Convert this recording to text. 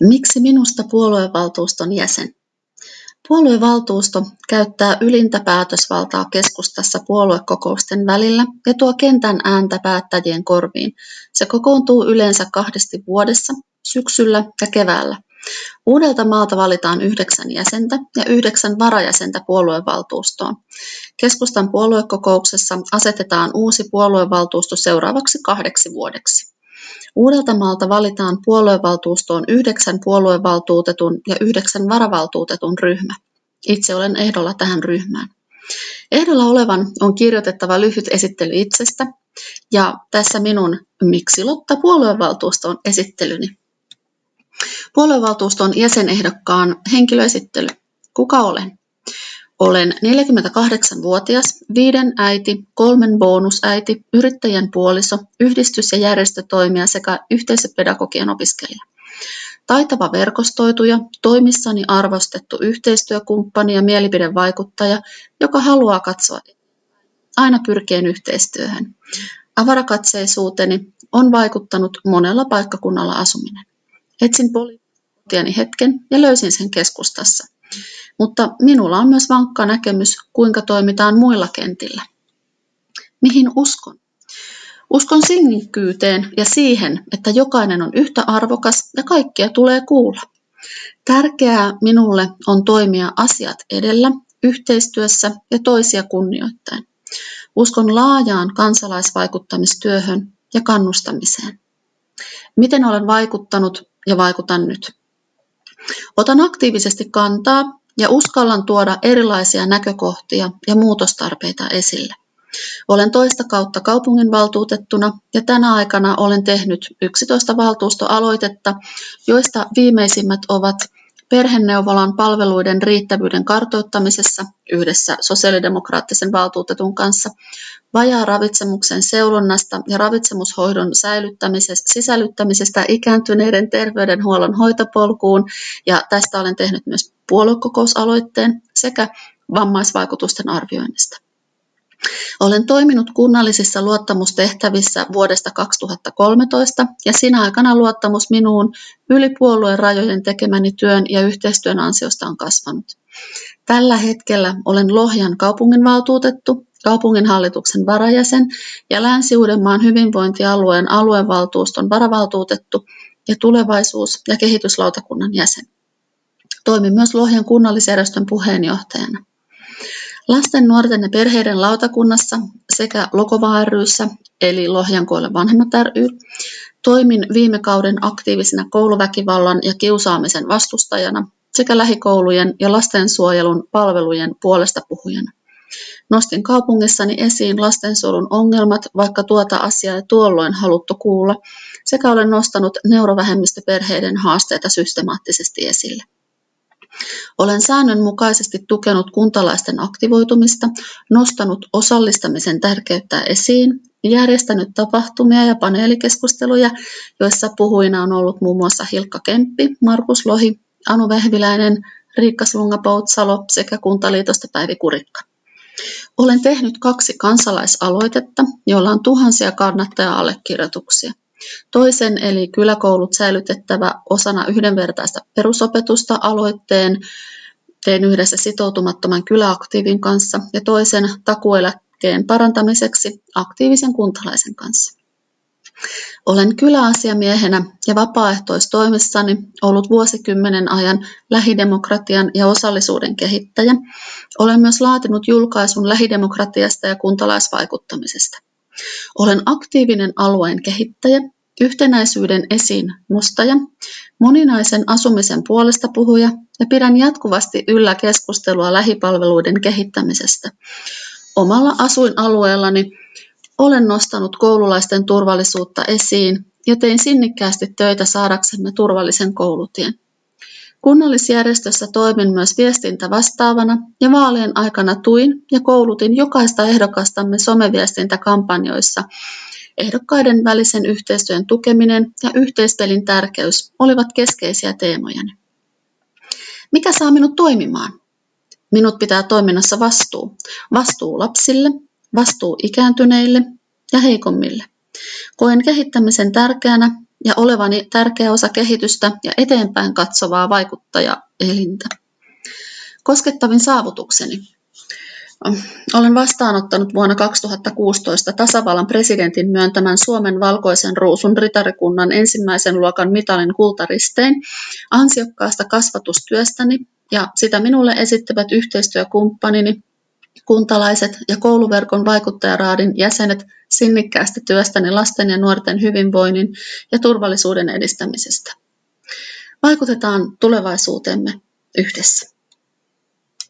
Miksi minusta puoluevaltuuston jäsen? Puoluevaltuusto käyttää ylintä päätösvaltaa keskustassa puoluekokousten välillä ja tuo kentän ääntä päättäjien korviin. Se kokoontuu yleensä kahdesti vuodessa, syksyllä ja keväällä. Uudelta maalta valitaan yhdeksän jäsentä ja yhdeksän varajäsentä puoluevaltuustoon. Keskustan puoluekokouksessa asetetaan uusi puoluevaltuusto seuraavaksi kahdeksi vuodeksi. Uudeltamaalta valitaan puoluevaltuustoon yhdeksän puoluevaltuutetun ja yhdeksän varavaltuutetun ryhmä. Itse olen ehdolla tähän ryhmään. Ehdolla olevan on kirjoitettava lyhyt esittely itsestä ja tässä minun Miksi Lotta puoluevaltuustoon esittelyni. Puoluevaltuuston jäsenehdokkaan henkilöesittely. Kuka olen? Olen 48-vuotias, viiden äiti, kolmen bonusäiti, yrittäjän puoliso, yhdistys- ja järjestötoimija sekä yhteisöpedagogian opiskelija. Taitava verkostoituja, toimissani arvostettu yhteistyökumppani ja mielipidevaikuttaja, joka haluaa katsoa aina pyrkien yhteistyöhön. Avarakatseisuuteni on vaikuttanut monella paikkakunnalla asuminen. Etsin poliittiani hetken ja löysin sen keskustassa. Mutta minulla on myös vankka näkemys, kuinka toimitaan muilla kentillä. Mihin uskon? Uskon sinnikkyyteen ja siihen, että jokainen on yhtä arvokas ja kaikkia tulee kuulla. Tärkeää minulle on toimia asiat edellä, yhteistyössä ja toisia kunnioittain. Uskon laajaan kansalaisvaikuttamistyöhön ja kannustamiseen. Miten olen vaikuttanut ja vaikutan nyt? Otan aktiivisesti kantaa ja uskallan tuoda erilaisia näkökohtia ja muutostarpeita esille. Olen toista kautta kaupunginvaltuutettuna ja tänä aikana olen tehnyt 11 valtuustoaloitetta, joista viimeisimmät ovat perheneuvolan palveluiden riittävyyden kartoittamisessa yhdessä sosiaalidemokraattisen valtuutetun kanssa, vajaa ravitsemuksen seulonnasta ja ravitsemushoidon säilyttämisestä, sisällyttämisestä ikääntyneiden terveydenhuollon hoitopolkuun, ja tästä olen tehnyt myös puoluekokousaloitteen sekä vammaisvaikutusten arvioinnista. Olen toiminut kunnallisissa luottamustehtävissä vuodesta 2013 ja sinä aikana luottamus minuun yli puolueen rajojen tekemäni työn ja yhteistyön ansiosta on kasvanut. Tällä hetkellä olen Lohjan kaupunginvaltuutettu, kaupunginhallituksen varajäsen ja Länsi-Uudenmaan hyvinvointialueen aluevaltuuston varavaltuutettu ja tulevaisuus- ja kehityslautakunnan jäsen. Toimin myös Lohjan kunnallisjärjestön puheenjohtajana. Lasten, nuorten ja perheiden lautakunnassa sekä Lokova ryssä, eli Lohjankoille vanhemmat ry, toimin viime kauden aktiivisena kouluväkivallan ja kiusaamisen vastustajana sekä lähikoulujen ja lastensuojelun palvelujen puolesta puhujana. Nostin kaupungissani esiin lastensuojelun ongelmat, vaikka tuota asiaa ei tuolloin haluttu kuulla, sekä olen nostanut neurovähemmistöperheiden haasteita systemaattisesti esille. Olen säännönmukaisesti tukenut kuntalaisten aktivoitumista, nostanut osallistamisen tärkeyttä esiin, järjestänyt tapahtumia ja paneelikeskusteluja, joissa puhuina on ollut muun muassa Hilkka Kemppi, Markus Lohi, Anu Vehviläinen, Riikka Slunga-Poutsalo sekä Kuntaliitosta Päivi Kurikka. Olen tehnyt kaksi kansalaisaloitetta, joilla on tuhansia kannattaja-allekirjoituksia. Toisen eli kyläkoulut säilytettävä osana yhdenvertaista perusopetusta aloitteen tein yhdessä sitoutumattoman kyläaktiivin kanssa ja toisen takueläkkeen parantamiseksi aktiivisen kuntalaisen kanssa. Olen kyläasiamiehenä ja vapaaehtoistoimissani ollut vuosikymmenen ajan lähidemokratian ja osallisuuden kehittäjä. Olen myös laatinut julkaisun lähidemokratiasta ja kuntalaisvaikuttamisesta. Olen aktiivinen alueen kehittäjä yhtenäisyyden esiin nostaja, moninaisen asumisen puolesta puhuja ja pidän jatkuvasti yllä keskustelua lähipalveluiden kehittämisestä. Omalla asuinalueellani olen nostanut koululaisten turvallisuutta esiin ja tein sinnikkäästi töitä saadaksemme turvallisen koulutien. Kunnallisjärjestössä toimin myös viestintä vastaavana ja vaalien aikana tuin ja koulutin jokaista ehdokastamme someviestintäkampanjoissa Ehdokkaiden välisen yhteistyön tukeminen ja yhteispelin tärkeys olivat keskeisiä teemojani. Mikä saa minut toimimaan? Minut pitää toiminnassa vastuu. Vastuu lapsille, vastuu ikääntyneille ja heikommille. Koen kehittämisen tärkeänä ja olevani tärkeä osa kehitystä ja eteenpäin katsovaa vaikuttajaelintä. Koskettavin saavutukseni. Olen vastaanottanut vuonna 2016 tasavallan presidentin myöntämän Suomen valkoisen ruusun ritarikunnan ensimmäisen luokan mitalin kultaristein ansiokkaasta kasvatustyöstäni ja sitä minulle esittävät yhteistyökumppanini, kuntalaiset ja kouluverkon vaikuttajaraadin jäsenet sinnikkäästä työstäni lasten ja nuorten hyvinvoinnin ja turvallisuuden edistämisestä. Vaikutetaan tulevaisuutemme yhdessä.